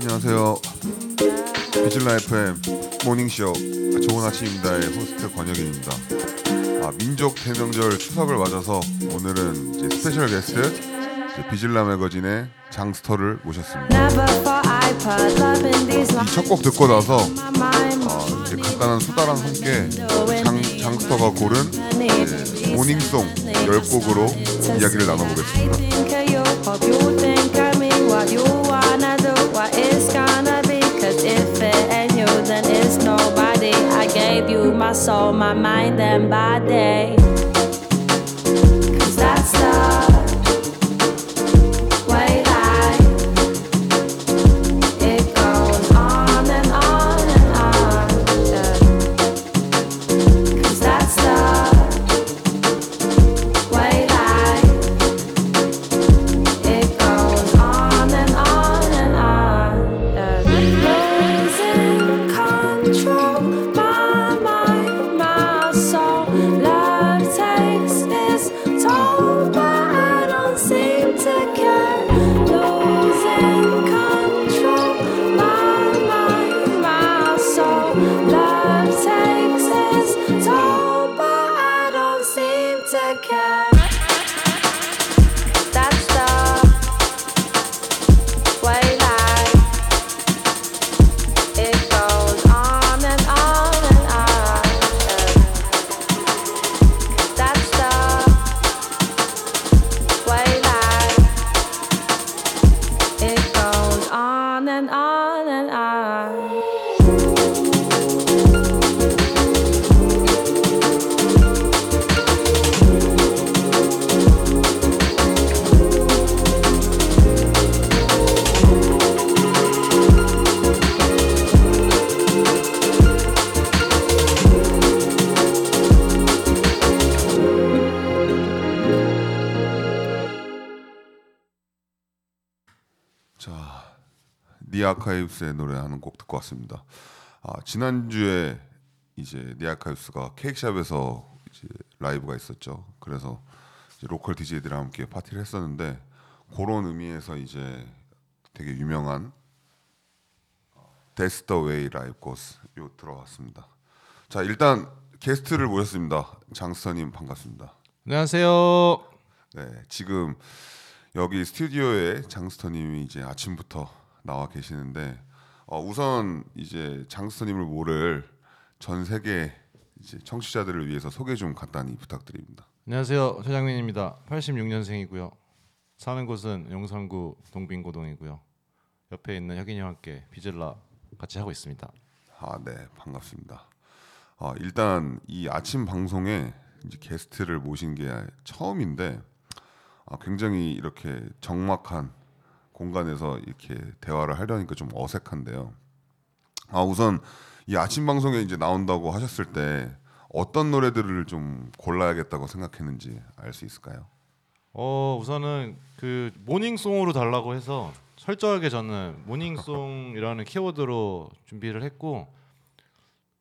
안녕하세요. FM morning show 좋은 아침입니다의 호스트 권혁인입니다. 아, 민족 대명절 추석을 맞아서 오늘은 special guest 비즐라 매거진의 장스터를 모셨습니다. 이첫곡 듣고 나서 어, 이제 간단한 수다랑 함께 장, 장스터가 고른 morning song 10곡으로 이야기를 나눠보겠습니다. Nia Archives의 노래 한 곡 듣고 왔습니다. 아, 지난주에 이제 Nia Archives가 케이크샵에서 이제 라이브가 있었죠. 그래서 local DJ들이랑 함께 파티를 했었는데 그런 의미에서 이제 되게 유명한 That's Tha Way Life Goes 요 들어왔습니다. 자, 일단 게스트를 모셨습니다. 장스터님 반갑습니다. 안녕하세요. 네, 지금 여기 스튜디오에 장스터님이 이제 아침부터 나와 계시는데 어, 우선 이제 장스터님을 모를 전 세계 이제 청취자들을 위해서 소개 좀 간단히 부탁드립니다. 안녕하세요. 최장민입니다. 86년생이고요. 사는 곳은 용산구 동빈고동이고요. 옆에 있는 혁인이와 함께 비즐라 같이 하고 있습니다. 아, 네, 반갑습니다. 아, 일단 이 아침 방송에 이제 게스트를 모신 게 처음인데 아, 굉장히 이렇게 적막한 공간에서 이렇게 대화를 하려니까 좀 어색한데요. 아, 우선 이 아침 방송에 이제 나온다고 하셨을 때 어떤 노래들을 좀 골라야겠다고 생각했는지 알 수 있을까요? 어 우선은 그 모닝송으로 달라고 해서 철저하게 저는 모닝송이라는 키워드로 준비를 했고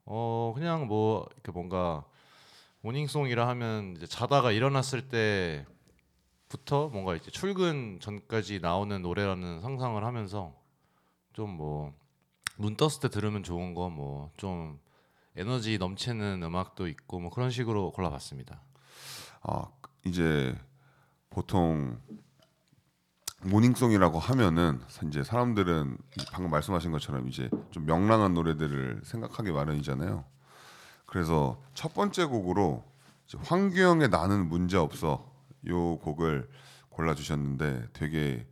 어 그냥 뭐 이렇게 뭔가 모닝송이라 하면 이제 자다가 일어났을 때 부터 뭔가 이제 출근 전까지 나오는 노래라는 상상을 하면서 좀 뭐 눈 떴을 때 들으면 좋은 거 뭐 좀 에너지 넘치는 음악도 있고 뭐 그런 식으로 골라봤습니다. 아, 이제 보통 모닝송이라고 하면은 이제 사람들은 방금 말씀하신 것처럼 이제 좀 명랑한 노래들을 생각하기 마련이잖아요. 그래서 첫 번째 곡으로 황규영의 나는 문제 없어 요 곡을 골라 주셨는데 되게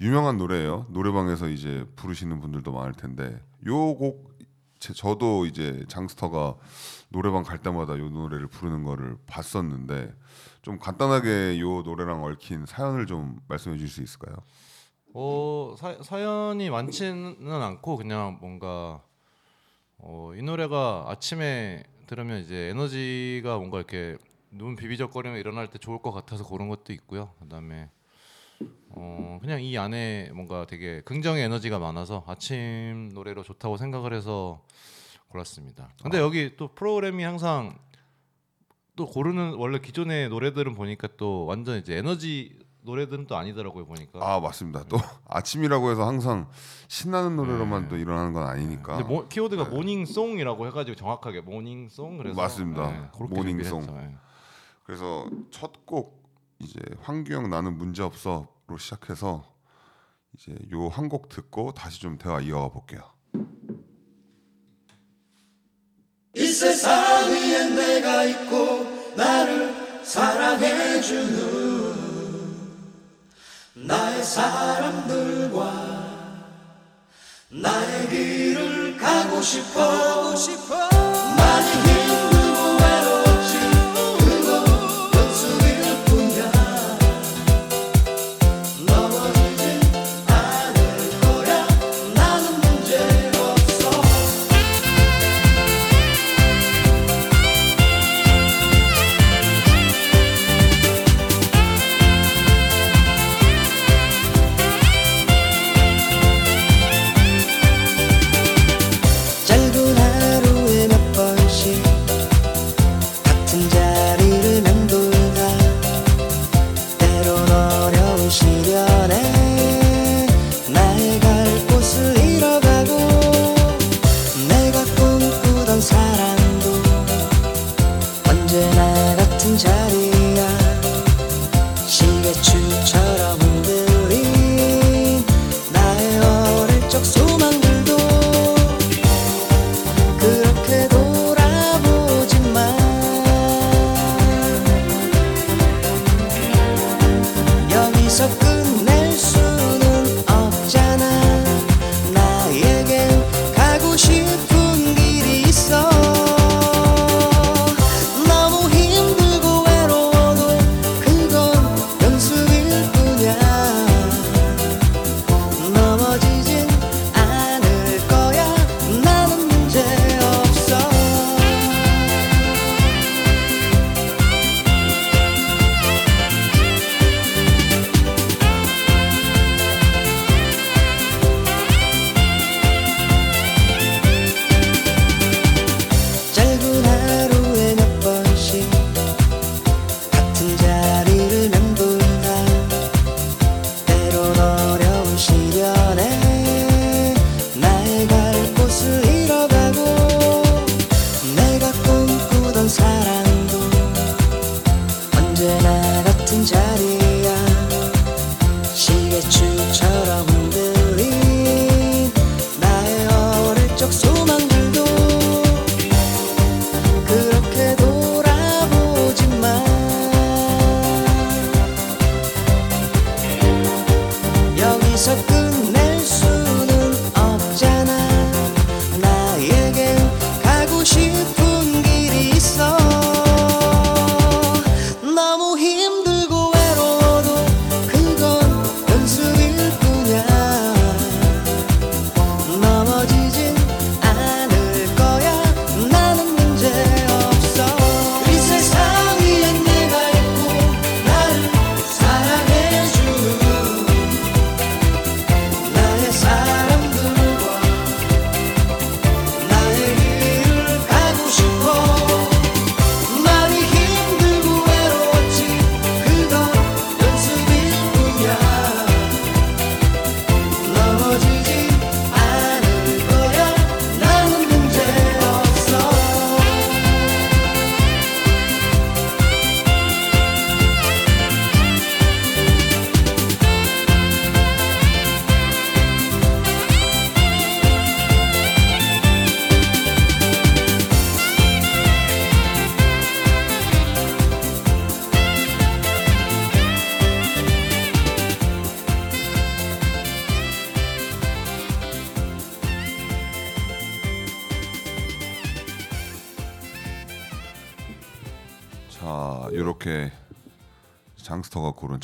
유명한 노래예요. 노래방에서 이제 부르시는 분들도 많을 텐데 요 곡 저도 이제 장스터가 노래방 갈 때마다 요 노래를 부르는 거를 봤었는데 좀 간단하게 요 노래랑 얽힌 사연을 좀 말씀해 주실 수 있을까요? 어 사, 사연이 많지는 않고 그냥 뭔가 어, 이 노래가 아침에 들으면 이제 에너지가 뭔가 이렇게 눈 비비적거리면 일어날 때 좋을 것 같아서 고른 것도 있고요. 그다음에 어 그냥 이 안에 뭔가 되게 긍정의 에너지가 많아서 아침 노래로 좋다고 생각을 해서 골랐습니다. 근데 여기 또 프로그램이 항상 또 고르는 원래 기존의 노래들은 보니까 또 완전 이제 에너지 노래들은 또 아니더라고요 보니까. 아 맞습니다. 또 아침이라고 해서 항상 신나는 노래로만 또 일어나는 건 아니니까. 근데 모, 키워드가 모닝송이라고 해가지고 정확하게 모닝송 그래서 맞습니다. 네, 모닝송. 그래서 첫 곡 이제 황규영 나는 문제 없어로 시작해서 이제 요 한 곡 듣고 다시 좀 대화 이어가 볼게요. 이 세상 위에 내가 있고 나를 사랑해주는 나의 사람들과 나의 길을 가고 싶어 많이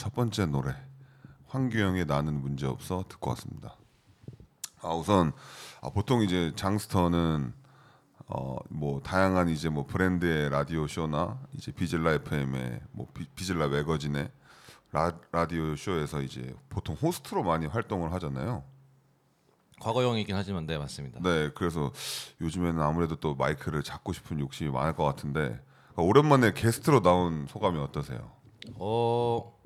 첫 번째 노래 황규영의 나는 문제 없어 듣고 왔습니다. 아 우선 아, 보통 이제 장스터는 어 뭐 다양한 이제 뭐 브랜드의 라디오 쇼나 이제 비즐라 FM의 뭐 비, 비즐라 매거진에 라, 라디오 쇼에서 이제 보통 호스트로 많이 활동을 하잖아요. 과거형이긴 하지만 네 맞습니다. 네, 그래서 요즘에는 아무래도 또 마이크를 잡고 싶은 욕심이 많을 것 같은데 그러니까 오랜만에 게스트로 나온 소감이 어떠세요? 어,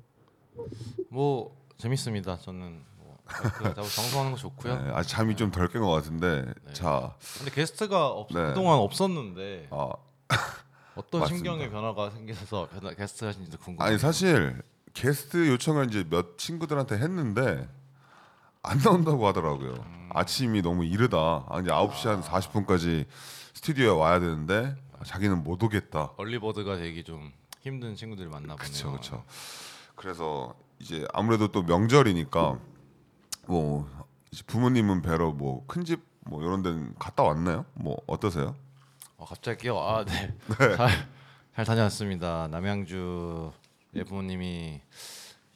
뭐 재밌습니다. 저는 뭐 방송하는 거 좋고요. 네, 아직 잠이 좀 덜 깬 것 같은데 네. 자, 근데 게스트가 없, 네. 그동안 없었는데 아, 어떤. 심경의 변화가 생겨서 변화- 게스트 하신지 궁금해요. 아니 사실 게스트 요청을 이제 몇 친구들한테 했는데 안 나온다고 하더라고요. 음. 아침이 너무 이르다. 아, 이제 9시 한 40분까지 스튜디오에 와야 되는데 자기는 못 오겠다. 얼리버드가 되기 좀 힘든 친구들 만나 보네요. 그렇죠, 그렇죠. 그래서 이제 아무래도 또 명절이니까 뭐 부모님은 뵈러 뭐 큰 집 뭐 이런 데는 갔다 왔나요? 뭐 어떠세요? 어, 갑자기요. 아, 네. 잘, 잘 다녀왔습니다. 남양주에 부모님이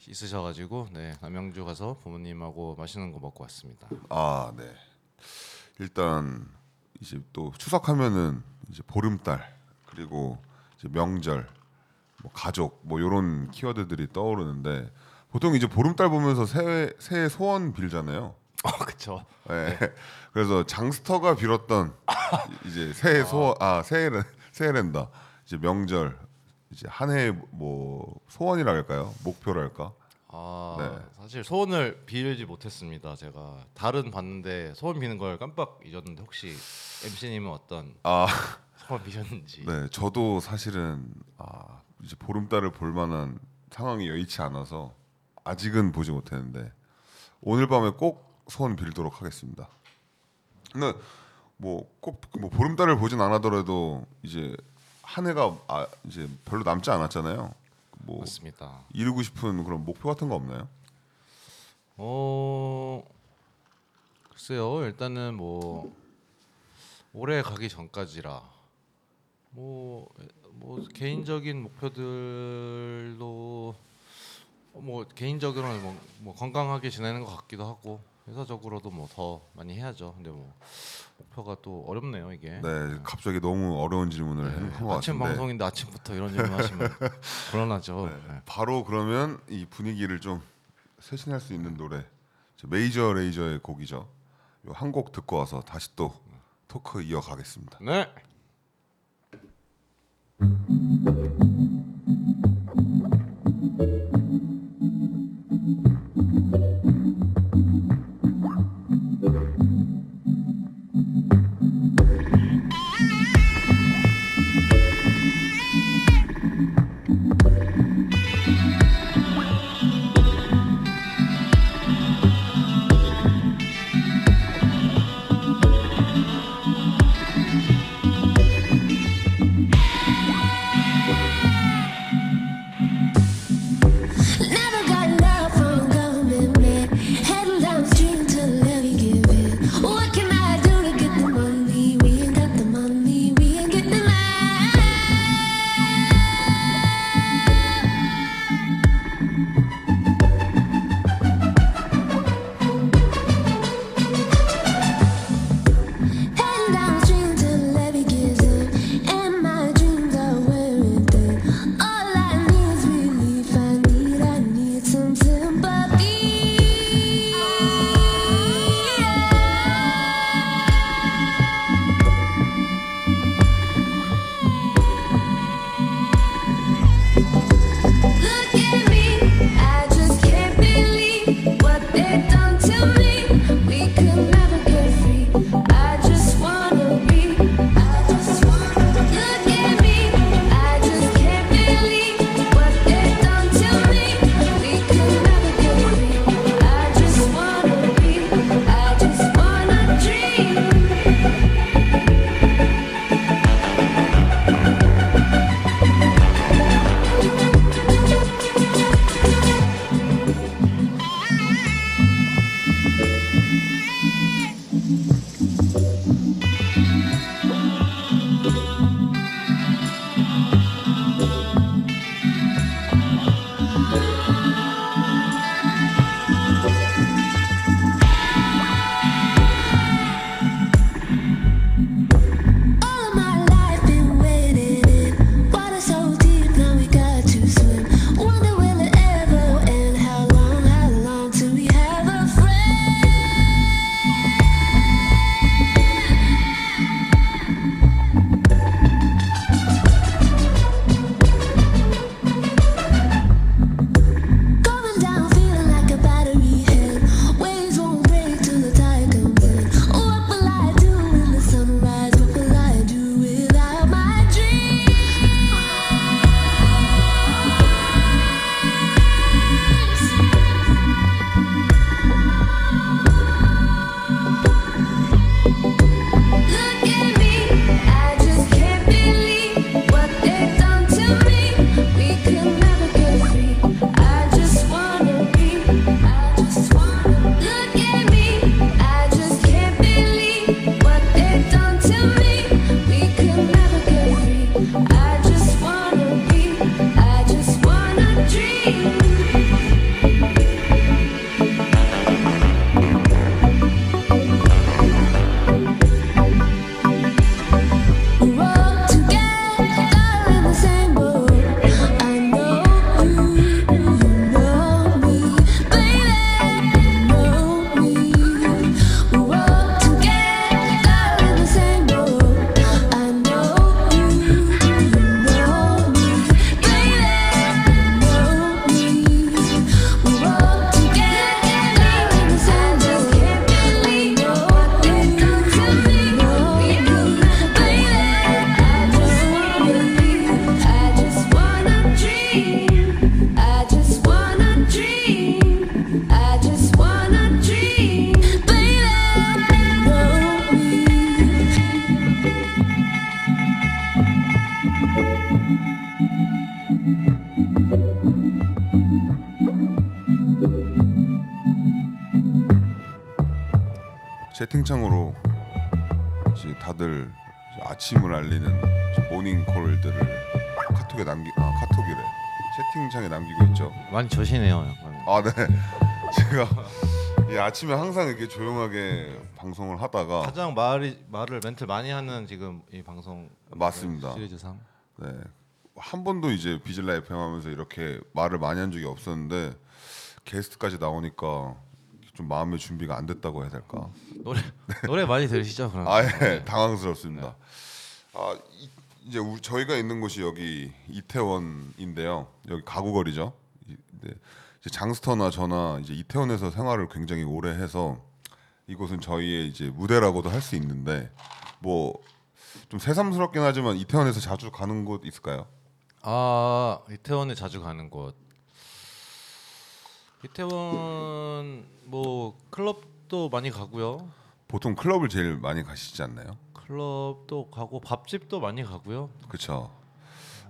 있으셔가지고 네 남양주 가서 부모님하고 맛있는 거 먹고 왔습니다. 아, 네. 일단 이제 또 추석하면은 이제 보름달 그리고 이제 명절, 뭐 가족 뭐 이런 키워드들이 떠오르는데 보통 이제 보름달 보면서 새해 새해 소원 빌잖아요. 어, 그렇죠. 네. 그래서 장스터가 빌었던 이제 새해 소원 아 새해는 새해랜다. 이제 명절 이제 한 해 뭐 소원이라 할까요? 목표랄까? 아 네. 사실 소원을 빌지 못했습니다. 제가 달은 봤는데 소원 비는 걸 깜빡 잊었는데 혹시 MC님은 어떤 아 소원 비셨는지? 네, 저도 사실은 아, 이제 보름달을 볼 만한 상황이 여의치 않아서 아직은 보지 못했는데 오늘 밤에 꼭 소원 빌도록 하겠습니다. 근데 뭐꼭 뭐 보름달을 보진 않아더라도 이제 한 해가 아, 이제 별로 남지 않았잖아요. 뭐 맞습니다. 이루고 싶은 그런 목표 같은 거 없나요? 어 글쎄요 일단은 뭐 올해 가기 전까지라 뭐, 뭐 개인적인 목표들도 뭐 개인적으로는 뭐, 뭐 건강하게 지내는 것 같기도 하고 회사적으로도 뭐 더 많이 해야죠. 근데 뭐 목표가 또 어렵네요 이게. 네, 갑자기 너무 어려운 질문을 한것 같은데 아침 방송인데 아침부터 이런 질문 하시면 곤란하죠. 네. 바로 그러면 이 분위기를 좀 쇄신할 수 있는 노래 저 메이저 레이저의 곡이죠. 한 곡 듣고 와서 다시 또 토크 이어가겠습니다. 네. 채팅 아 네. 제가 이 아침에 항상 이렇게 조용하게 방송을 하다가 가장 말이 말을 멘트 많이 하는 지금 이 방송 맞습니다. 시리즈상 네. 한 번도 이제 비즐라 FM 하면서 이렇게 말을 많이 한 적이 없었는데 게스트까지 나오니까 좀 마음의 준비가 안 됐다고 해야 될까? 노래 노래 많이 들으시죠? 그럼 아 예, 당황스럽습니다. 아 이, 이제 우리, 저희가 있는 곳이 여기 이태원인데요. 여기 가구거리죠. 이- 네. 장스터나 저나 이제 이태원에서 생활을 굉장히 오래 해서 이곳은 저희의 이제 무대라고도 할 수 있는데 뭐 좀 새삼스럽긴 하지만 이태원에서 자주 가는 곳 있을까요? 아 이태원에 자주 가는 곳 이태원 뭐 클럽도 많이 가고요 보통 클럽을 제일 많이 가시지 않나요? 클럽도 가고 밥집도 많이 가고요 그렇죠.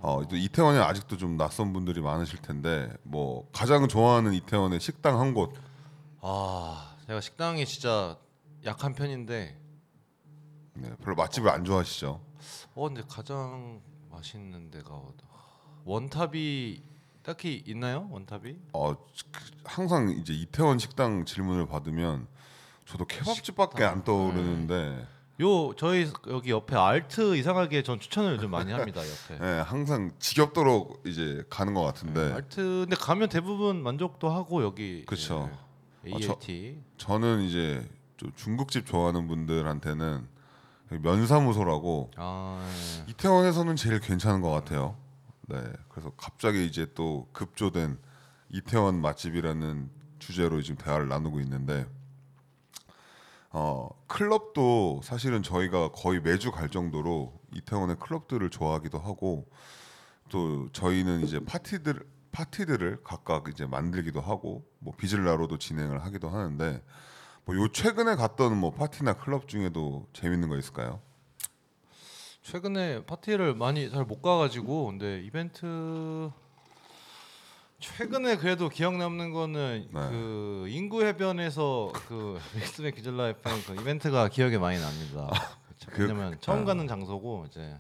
어, 또 이태원에 아직도 좀 낯선 분들이 많으실 텐데 뭐 가장 좋아하는 이태원의 식당 한 곳. 아 제가 식당이 진짜 약한 편인데. 네, 별로 맛집을 안 좋아하시죠? 어 근데 가장 맛있는 데가 어디- 원탑이 딱히 있나요? 원탑이? 어, 그- 항상 이제 이태원 식당 질문을 받으면 저도 케밥집밖에 안 떠오르는데 요 저희 여기 옆에 알트 이상하게 전 추천을 요즘 많이 합니다 옆에 네, 항상 지겹도록 이제 가는 것 같은데 알트 근데 가면 대부분 만족도 하고 여기 그쵸. 예, 아, 저- ALT 저는 이제 좀 중국집 좋아하는 분들한테는 면사무소라고 아 예. 이태원에서는 제일 괜찮은 것 같아요. 네, 그래서 갑자기 이제 또 급조된 이태원 맛집이라는 주제로 지금 대화를 나누고 있는데, 어 클럽도 사실은 저희가 거의 매주 갈 정도로 이태원의 클럽들을 좋아하기도 하고, 또 저희는 이제 파티들 파티들을 각각 이제 만들기도 하고, 뭐 비즐라로도 진행을 하기도 하는데, 뭐 요 최근에 갔던 뭐 파티나 클럽 중에도 재밌는 거 있을까요? 최근에 파티를 많이 잘 못 가가지고 근데 이벤트 최근에 그래도 기억 남는 거는 네. 그 인구 해변에서 그 믹스맥 기절라 FM 그 이벤트가 기억에 많이 납니다. 그쵸. 그- 왜냐면 처음 아. 가는 장소고 이제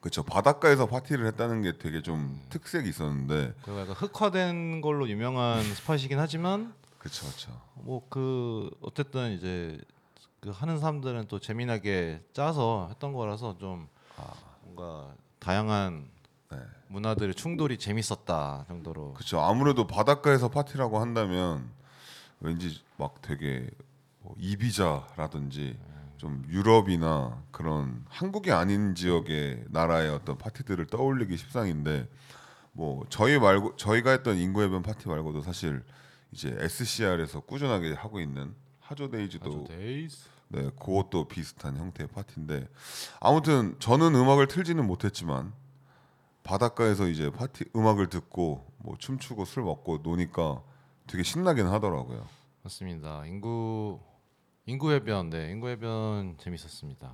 그렇죠. 바닷가에서 파티를 했다는 게 되게 좀 특색이 있었는데, 그 약간 흑화된 걸로 유명한 스팟이긴 하지만 그렇죠, 그렇죠. 뭐 그 어쨌든 이제 그 하는 사람들은 또 재미나게 짜서 했던 거라서 좀 뭔가 다양한 네. 문화들의 충돌이 재밌었다 정도로 그렇죠. 아무래도 바닷가에서 파티라고 한다면 왠지 막 되게 뭐 이비자라든지 좀 유럽이나 그런 한국이 아닌 지역의 나라의 어떤 파티들을 떠올리기 십상인데 뭐 저희 말고 저희가 했던 인구 해변 파티 말고도 사실 이제 SCR에서 꾸준하게 하고 있는 하조데이즈도 네, 그것도 비슷한 형태의 파티인데 아무튼 저는 음악을 틀지는 못했지만 바닷가에서 이제 파티 음악을 듣고 뭐 춤추고 술 먹고 노니까 되게 신나긴 하더라고요. 맞습니다. 인구 인구 해변 네 인구 해변 재밌었습니다.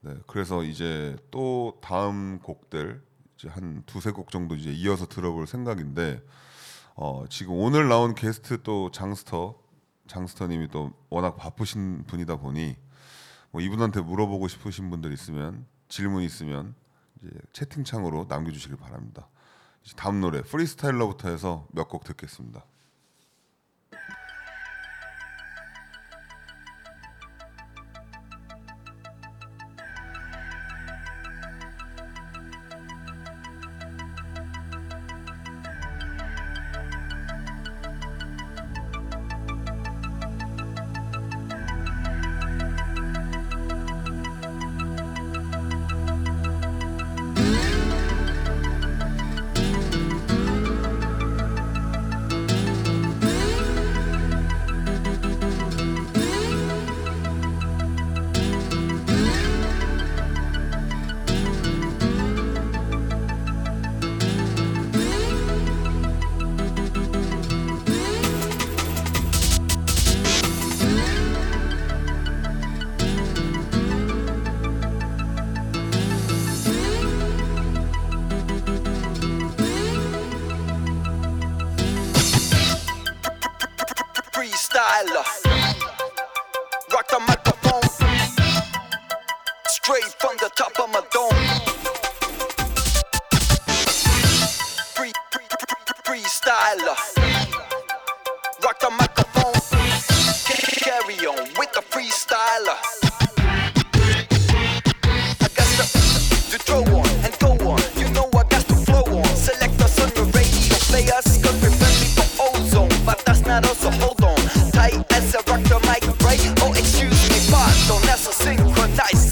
네, 그래서 이제 또 다음 곡들 이제 한 두세 곡 정도 이제 이어서 들어볼 생각인데 어, 지금 오늘 나온 게스트 또 장스터 장스터님이 또 워낙 바쁘신 분이다 보니 뭐 이분한테 물어보고 싶으신 분들 있으면 질문 있으면 채팅창으로 남겨주시길 바랍니다. 다음 노래 프리스타일러부터 해서 몇 곡 듣겠습니다.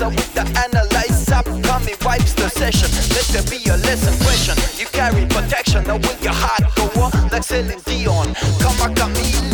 analyzer with the analyzer. Coming wipes the session. Let there be a lesson question. You carry protection. Now when your heart go on like selling Dion. Come on, me.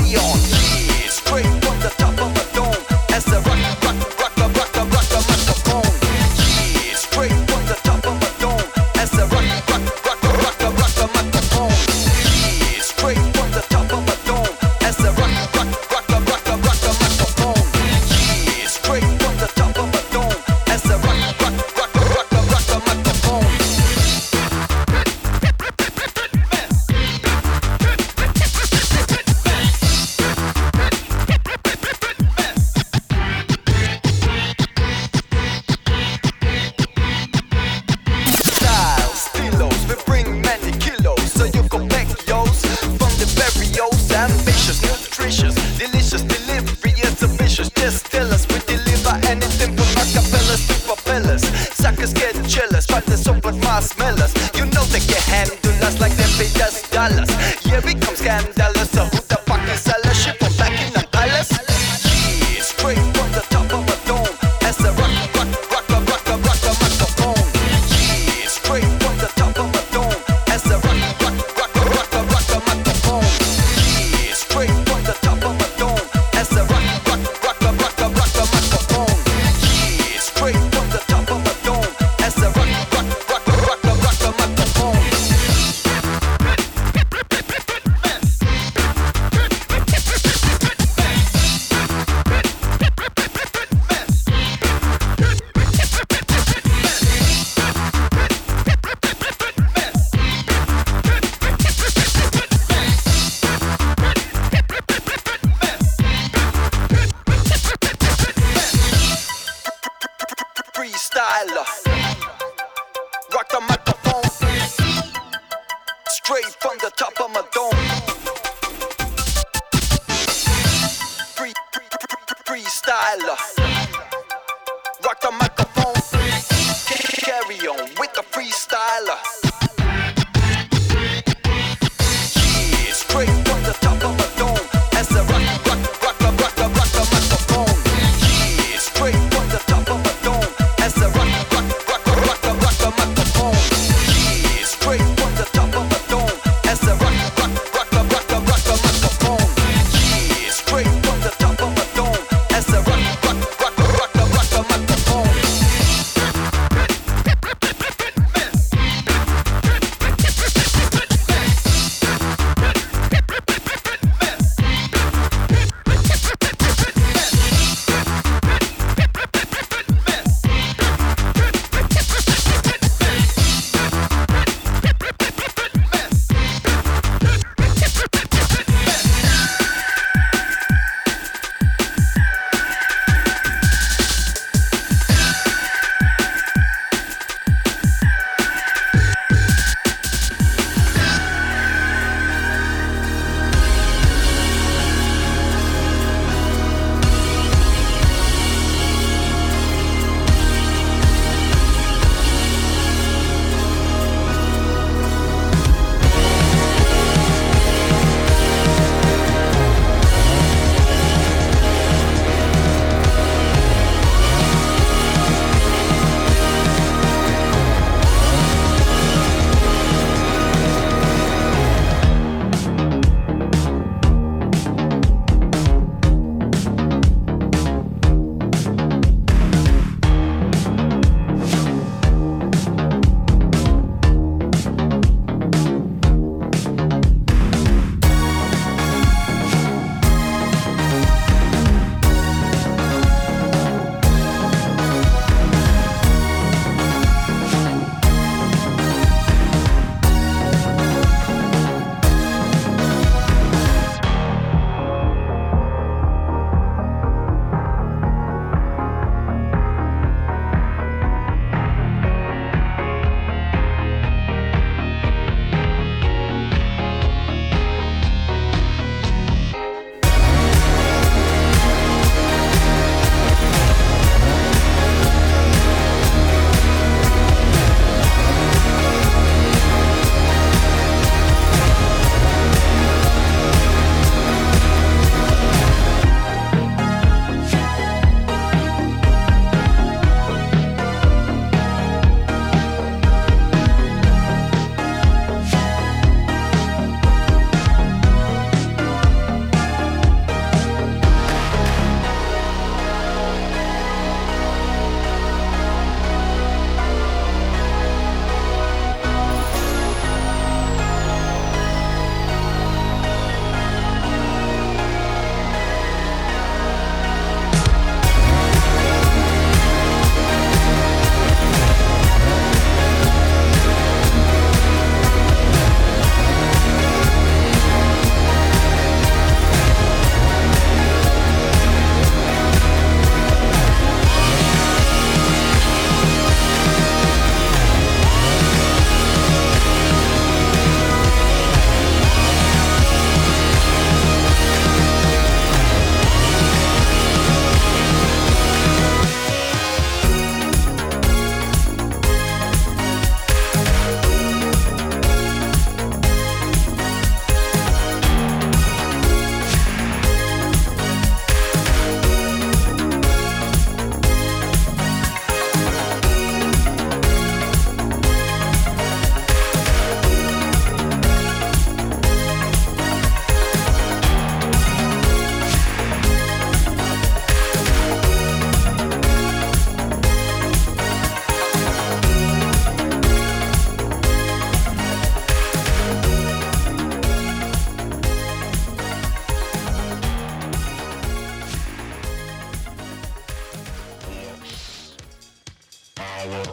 power,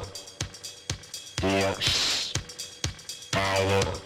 force, power.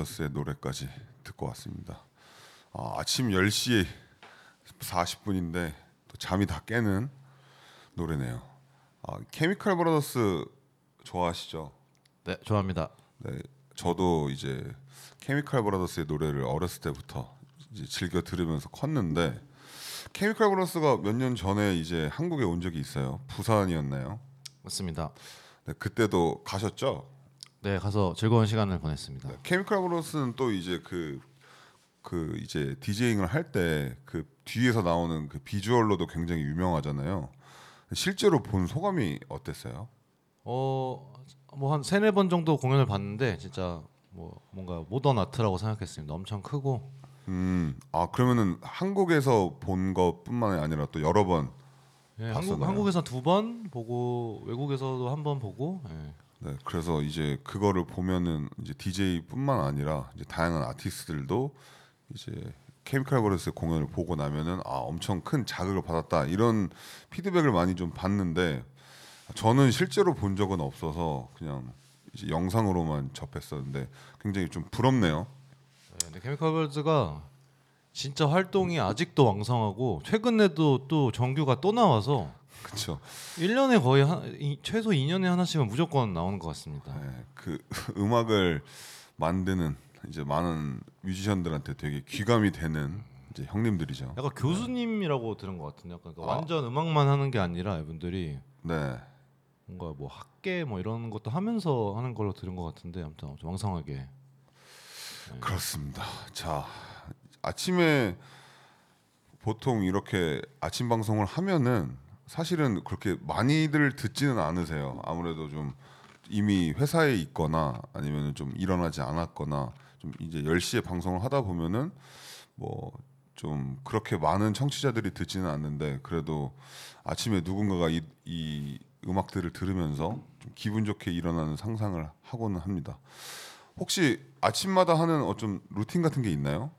브로더스의 노래까지 듣고 왔습니다. 아, 아침 10시 40분인데 또 잠이 다 깨는 노래네요. 아, 케미칼 브로더스 좋아하시죠? 네, 좋아합니다. 네, 저도 이제 케미칼 브라더스의 노래를 어렸을 때부터 즐겨 들으면서 컸는데 케미칼 브라더스가 몇 년 전에 이제 한국에 온 적이 있어요. 부산이었나요? 맞습니다. 네, 그때도 가셨죠? 네, 가서 즐거운 시간을 보냈습니다. 네, 케미칼 브라더스는 또 이제 그, 그 이제 디제잉을 할 때 그 뒤에서 나오는 그 비주얼로도 굉장히 유명하잖아요. 실제로 본 소감이 어땠어요? 어, 뭐한 세네 번 정도 공연을 봤는데 진짜 뭐 뭔가 모던 아트라고 생각했습니다. 엄청 크고 음, 아 그러면은 한국에서 본 것뿐만 아니라 또 여러 번 예, 봤었나요? 한국 한국에서 두 번 보고 외국에서도 한 번 보고 예. 네, 그래서 이제 그거를 보면은 이제 DJ뿐만 아니라 이제 다양한 아티스트들도 이제 Chemical Brothers 공연을 보고 나면은 아 엄청 큰 자극을 받았다 이런 피드백을 많이 좀 받는데 저는 실제로 본 적은 없어서 그냥 이제 영상으로만 접했었는데 굉장히 좀 부럽네요. 네, 근데 Chemical Brothers가 진짜 활동이 아직도 왕성하고 최근에도 또 정규가 또 나와서 그렇죠. 1년에 거의 한, 이, 최소 2년에 하나씩은 무조건 나오는 것 같습니다. 네, 그 음악을 만드는 이제 많은 뮤지션들한테 되게 귀감이 되는 이제 형님들이죠. 약간 교수님이라고 들은 것 같은데 약간 그러니까 아. 완전 음악만 하는 게 아니라 이분들이 네. 뭔가 뭐 학계 뭐 이런 것도 하면서 하는 걸로 들은 것 같은데 아무튼 아무튼 왕성하게 그렇습니다. 자 아침에 보통 이렇게 아침 방송을 하면은 사실은 그렇게 많이들 듣지는 않으세요. 아무래도 좀 이미 회사에 있거나 아니면 좀 일어나지 않았거나 좀 이제 10시에 방송을 하다 보면은 뭐 좀 그렇게 많은 청취자들이 듣지는 않는데 그래도 아침에 누군가가 이, 이 음악들을 들으면서 좀 기분 좋게 일어나는 상상을 하고는 합니다. 혹시 아침마다 하는 어좀 루틴 같은 게 있나요?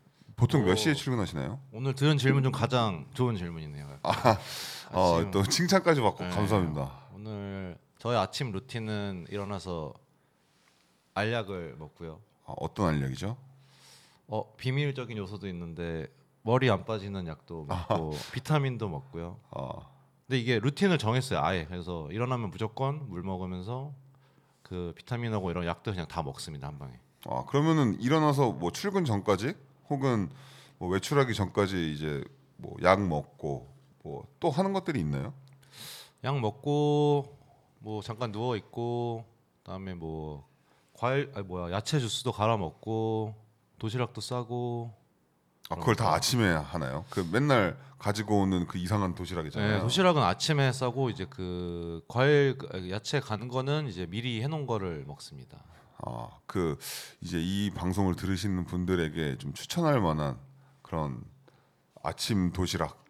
보통 몇 어. 시에 출근하시나요? 오늘 들은 질문 중 가장 좋은 질문이네요. 어, 아침- 또 칭찬까지 받고 네. 감사합니다. 오늘 저의 아침 루틴은 일어나서 알약을 먹고요. 아, 어떤 알약이죠? 어 비밀적인 요소도 있는데 머리 안 빠지는 약도 먹고 비타민도 먹고요. 아, 근데 이게 루틴을 정했어요. 아예 그래서 일어나면 무조건 물 먹으면서 그 비타민하고 이런 약도 그냥 다 먹습니다 한 방에. 아 그러면은 일어나서 뭐 출근 전까지 혹은 뭐 외출하기 전까지 이제 뭐 약 먹고 뭐 또 하는 것들이 있나요? 약 먹고 뭐 잠깐 누워 있고 그다음에 뭐 과일 아니 뭐야 야채 주스도 갈아 먹고 도시락도 싸고 아 그걸 다 아침에 하나요? 그 맨날 가지고 오는 그 이상한 도시락이잖아요. 네, 도시락은 아침에 싸고 이제 그 과일 그, 아, 야채 가는 거는 이제 미리 해놓은 거를 먹습니다. 아, 그 이제 이 방송을 들으시는 분들에게 좀 추천할 만한 그런 아침 도시락.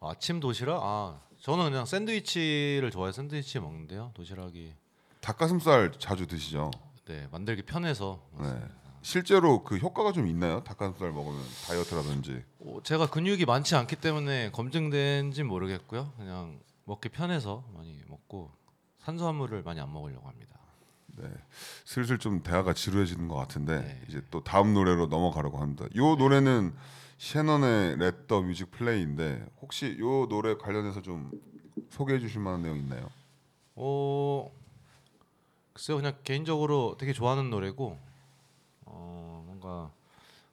아침 도시락? 아 저는 그냥 샌드위치를 좋아해 서 샌드위치 먹는데요. 도시락이 닭가슴살 자주 드시죠? 네 만들기 편해서 네. 실제로 그 효과가 좀 있나요? 닭가슴살 먹으면 다이어트라든지. 어, 제가 근육이 많지 않기 때문에 검증된지 모르겠고요. 그냥 먹기 편해서 많이 먹고 탄수화물을 많이 안 먹으려고 합니다. 네. 슬슬 좀 대화가 지루해지는 것 같은데 네. 이제 또 다음 노래로 넘어가려고 합니다. 이 노래는 셰넌의 Let the Music Play인데 혹시 이 노래 관련해서 좀 소개해 주실 만한 내용 있나요? 어 글쎄요 그냥 개인적으로 되게 좋아하는 노래고 어 뭔가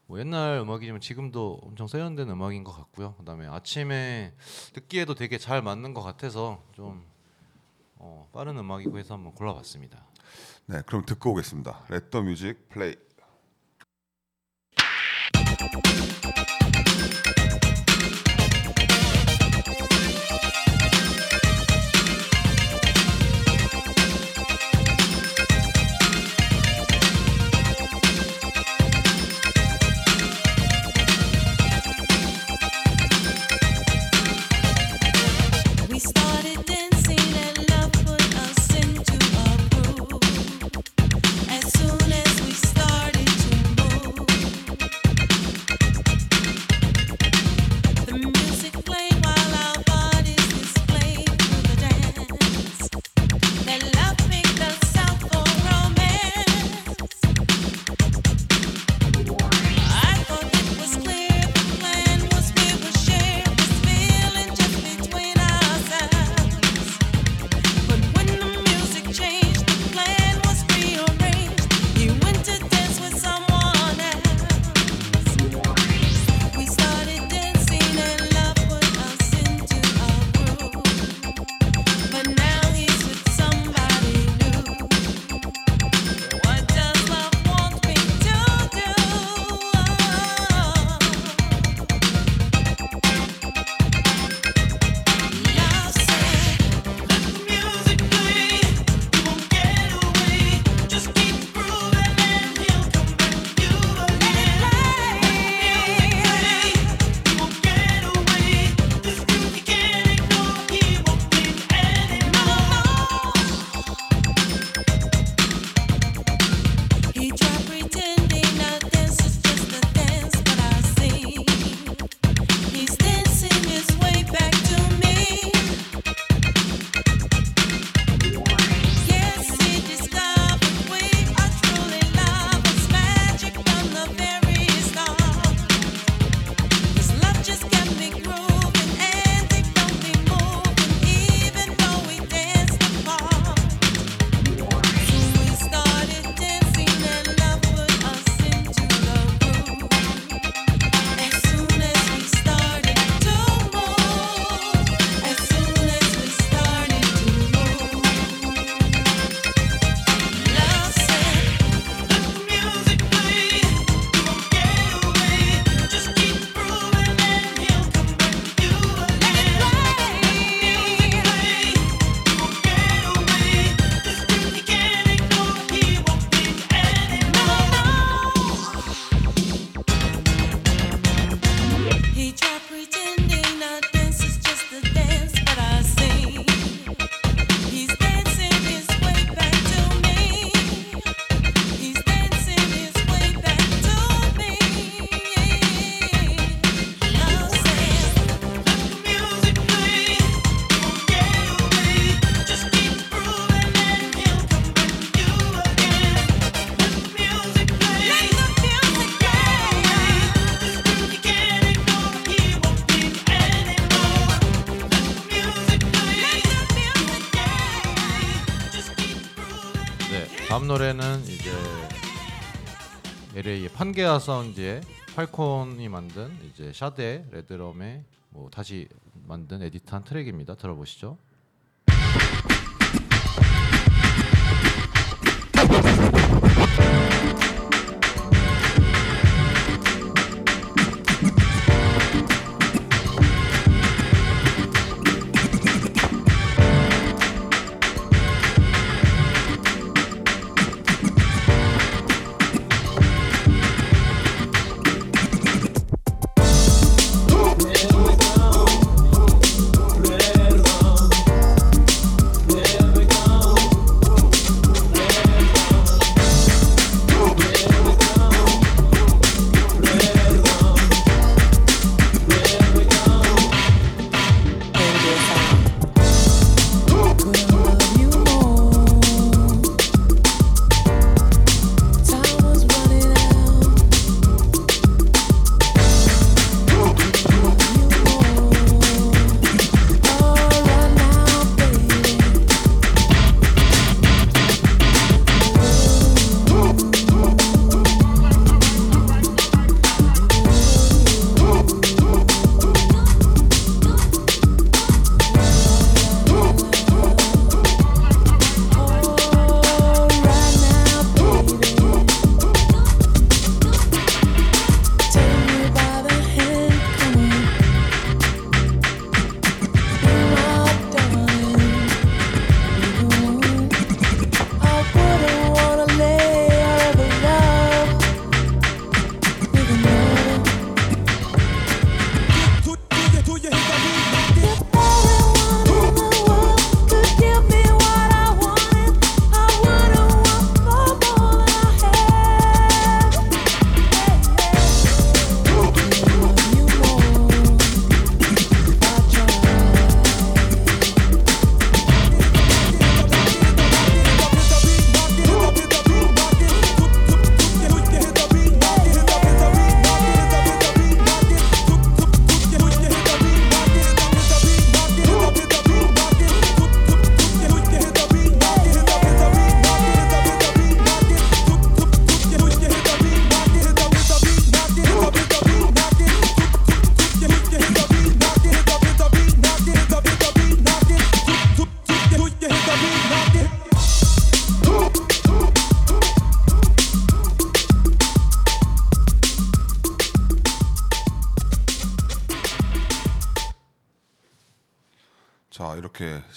뭐 옛날 음악이지만 지금도 엄청 세련된 음악인 것 같고요. 그다음에 아침에 듣기에도 되게 잘 맞는 것 같아서 좀 어, 빠른 음악이고 해서 한번 골라봤습니다. 네, 그럼 듣고 오겠습니다. Music Play. We 판게아 사운드의 팔콘이 만든 이제 샤데 레드럼의 뭐 다시 만든 에디트한 트랙입니다. 들어보시죠.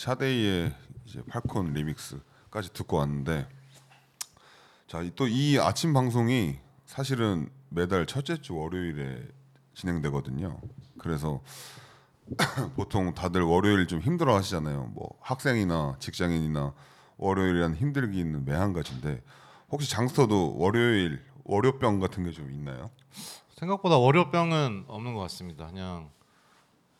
샤데이의 이제 팔콘 리믹스까지 듣고 왔는데 자또 이 아침 방송이 사실은 매달 첫째 주 월요일에 진행되거든요. 그래서 보통 다들 월요일 좀 힘들어 하시잖아요. 뭐 학생이나 직장인이나 월요일이란 힘들기 있는 매한가지인데 혹시 장스터도 월요일 월요병 같은 게 좀 있나요? 생각보다 월요병은 없는 것 같습니다. 그냥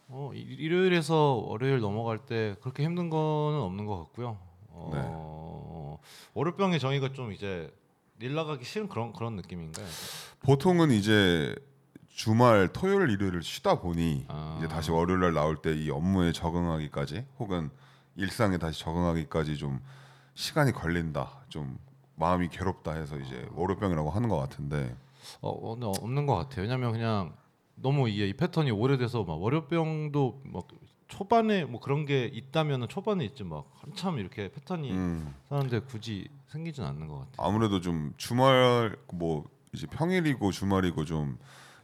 어, 일- 일요일에서 월요일 넘어갈 때 그렇게 힘든 거는 없는 것 같고요. 어, 월요병의 정의가 좀 이제 일 나가기 싫은 그런 그런 느낌인가요? 보통은 이제 주말 토요일 일요일을 쉬다 보니 아. 이제 다시 월요일 날 나올 때 이 업무에 적응하기까지 혹은 일상에 다시 적응하기까지 좀 시간이 걸린다 좀 마음이 괴롭다 해서 이제 월요병이라고 하는 것 같은데 어, 어, 네, 없는 것 같아요. 왜냐하면 그냥 너무 이게 이 패턴이 오래돼서 막 월요병도 막 초반에 뭐 그런 게 있다면은 초반에 있지 막 한참 이렇게 패턴이 음, 사는데 굳이 생기진 않는 것 같아요. 아무래도 좀 주말 뭐 이제 평일이고 주말이고 좀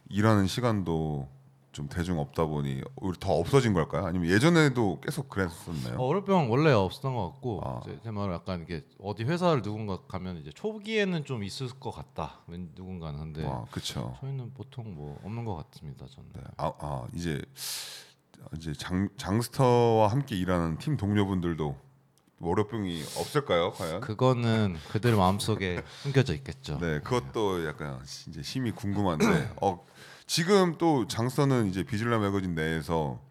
일하는 시간도 좀 대중 없다 보니 오히려 더 없어진 걸까요? 아니면 예전에도 계속 그랬었나요? 어, 월요병 원래 없었던 것 같고 아. 이제 제 말은 약간 이게 어디 회사를 누군가 가면 이제 초기에는 좀 있을 것 같다. 웬 누군가는 근데 아, 그렇죠. 저희는 보통 뭐 없는 것 같습니다. 저는. 네. 아, 아 이제 이제 장 장스터와 함께 일하는 팀 동료분들도 월요병이 없을까요, 과연? 그거는 그들 마음속에 숨겨져 있겠죠. 네, 그것도 약간 이제 심히 궁금한데, 어 지금 또 장스터는 이제 VISLA Magazine 내에서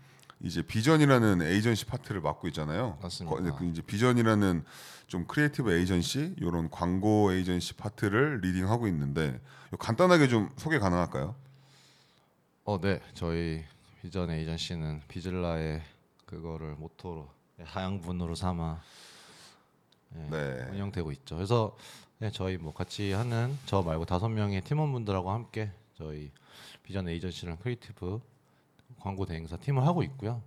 이제 비전이라는 에이전시 파트를 맡고 있잖아요. 맞습니다. 거- 그 이제 비전이라는 좀 creative agency, 이런 광고 에이전시 파트를 leading하고 있는데 간단하게 좀 소개 가능할까요? 어, 네. 저희 비전 agency는 VISLA의 그거를 모토로 자양분으로 삼아 예, 네. 운영되고 있죠. 그래서 네, 저희 뭐 같이 하는 저 말고 다섯 명의 팀원분들하고 함께 저희 비전 agency랑 creative 광고 대행사 팀을 하고 있고요.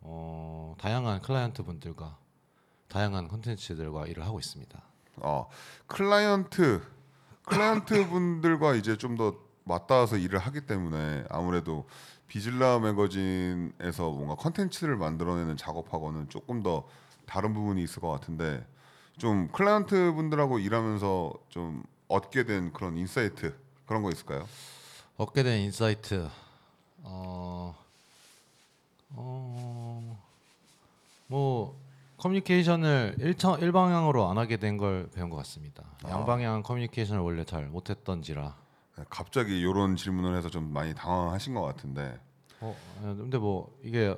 어, 다양한 클라이언트 분들과 다양한 콘텐츠들과 일을 하고 있습니다. 어, 클라이언트 클라이언트 분들과 이제 좀 더 맞닿아서 일을 하기 때문에 아무래도 VISLA Magazine에서 뭔가 컨텐츠를 만들어내는 작업하고는 조금 더 다른 부분이 있을 것 같은데 좀 클라이언트 분들하고 일하면서 좀 얻게 된 그런 insight 그런 거 있을까요? 얻게 된 insight 어, 어, 뭐 커뮤니케이션을 일차, 일방향으로 안 하게 된 걸 배운 것 같습니다. 양방향 커뮤니케이션을 원래 잘 못했던지라. 네, 갑자기 이런 질문을 해서 좀 많이 당황하신 것 같은데 어, 근데 뭐 이게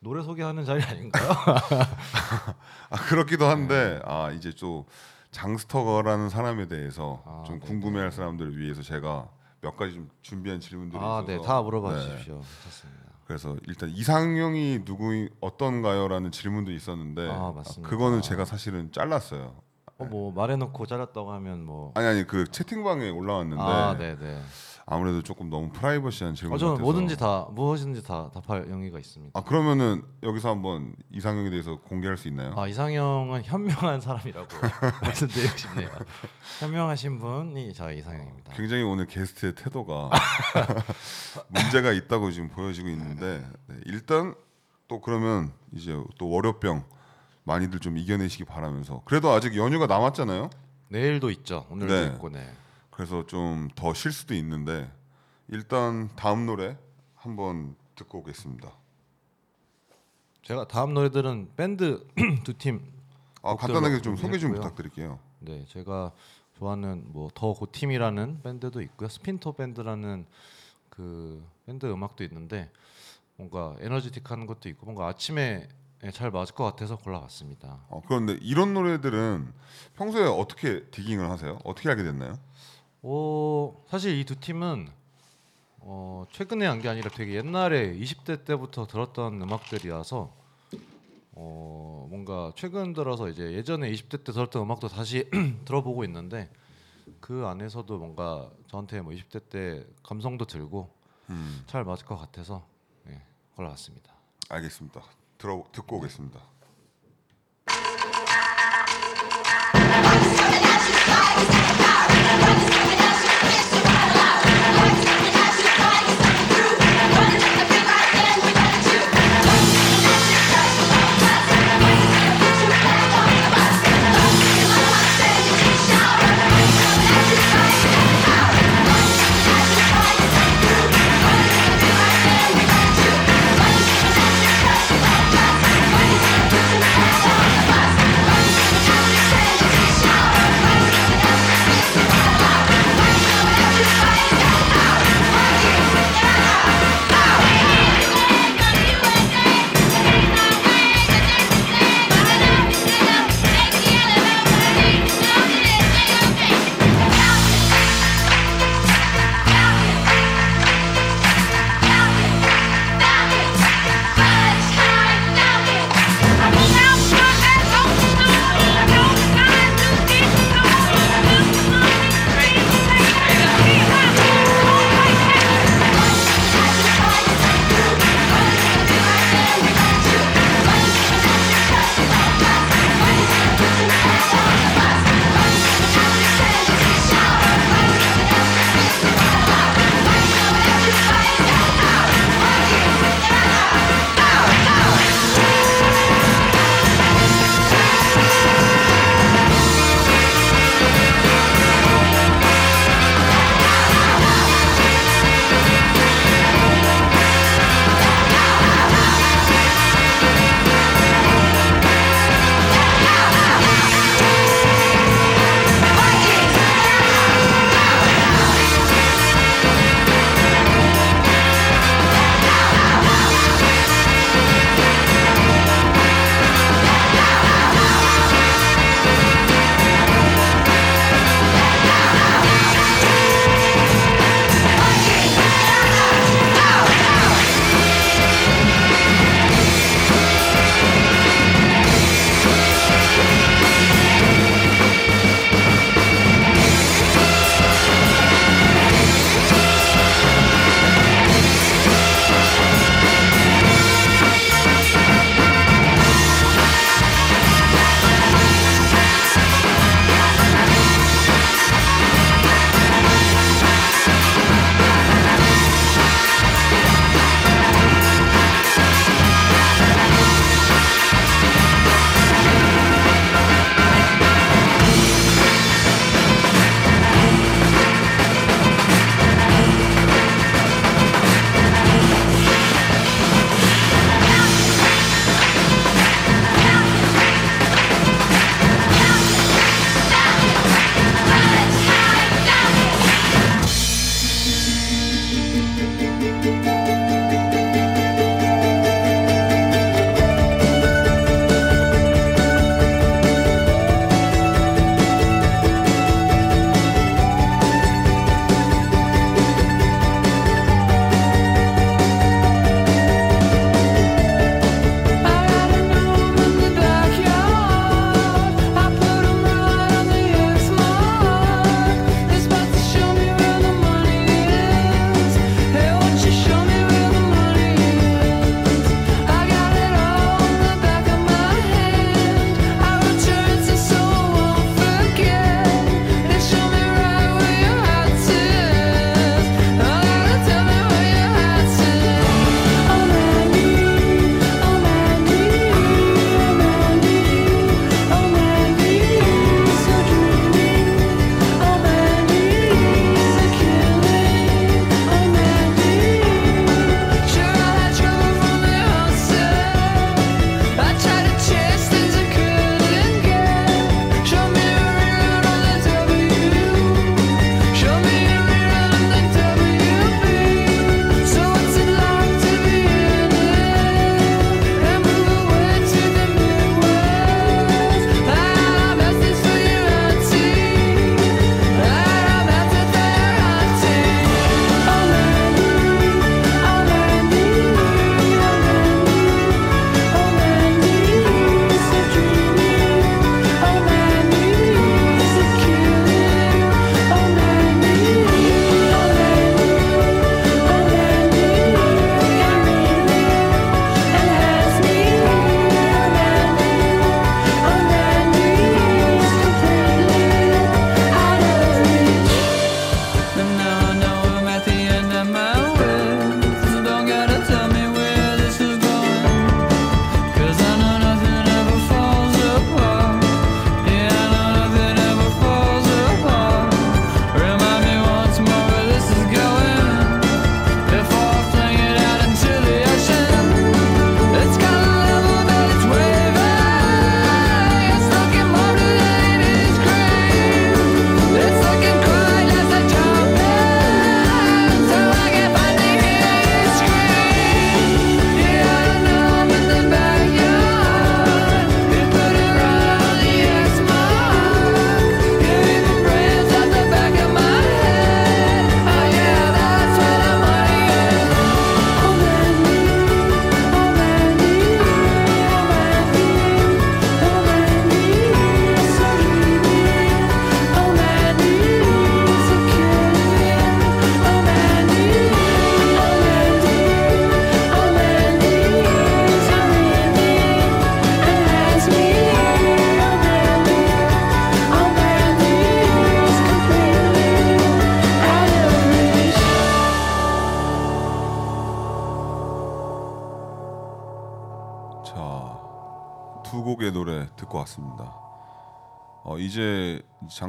노래 소개하는 자리 아닌가요? 아 그렇기도 한데 아 이제 또 장스터거라는 사람에 대해서 아, 좀 네네. 궁금해할 사람들을 위해서 제가 몇 가지 좀 준비한 질문들이 아, 있어서 네, 다 물어봐 네. 주십시오. 좋습니다. 그래서 일단 이상형이 누구 어떤가요라는 질문도 있었는데 아, 맞습니다. 그거는 제가 사실은 잘랐어요. 어, 뭐 말해놓고 잘랐다고 하면 뭐. 아니 아니 그 채팅방에 올라왔는데 아, 네, 네. 아무래도 조금 너무 프라이버시한 질문 어, 저는 같아서 뭐든지 다 무엇이든지 다 답할 용의가 있습니다. 아 그러면은 여기서 한번 이상형에 대해서 공개할 수 있나요? 아 이상형은 현명한 사람이라고 말씀드리고 싶네요. 현명하신 분이 저 이상형입니다. 굉장히 오늘 게스트의 태도가 문제가 있다고 지금 보여지고 있는데 네, 일단 또 그러면 이제 또 월요병 많이들 좀 이겨내시기 바라면서 그래도 아직 연휴가 남았잖아요. 내일도 있죠. 오늘도 네. 있고 네. 그래서 좀 더 쉴 수도 있는데 일단 다음 노래 한번 듣고 오겠습니다. 제가 다음 노래들은 밴드 두 팀. 아 간단하게 좀 소개 좀. 부탁드릴게요. 네, 제가 좋아하는 뭐더 고팀이라는 밴드도 있고요. 스핀토 밴드라는 그 밴드 음악도 있는데 뭔가 에너지틱한 것도 있고 뭔가 아침에 잘 맞을 것 같아서 골라봤습니다. 어, 그런데 이런 노래들은 평소에 어떻게 디깅을 하세요? 어떻게 알게 됐나요? 오 사실 이 두 팀은 어, 최근에 한 게 아니라 되게 옛날에 20대 때부터 들었던 음악들이라서 어, 뭔가 최근 들어서 이제 예전에 20대 때 들었던 음악도 다시 들어보고 있는데 그 안에서도 뭔가 저한테 뭐 20대 때 감성도 들고 음, 잘 맞을 것 같아서 네, 골라왔습니다. 알겠습니다. 들어 듣고 오겠습니다.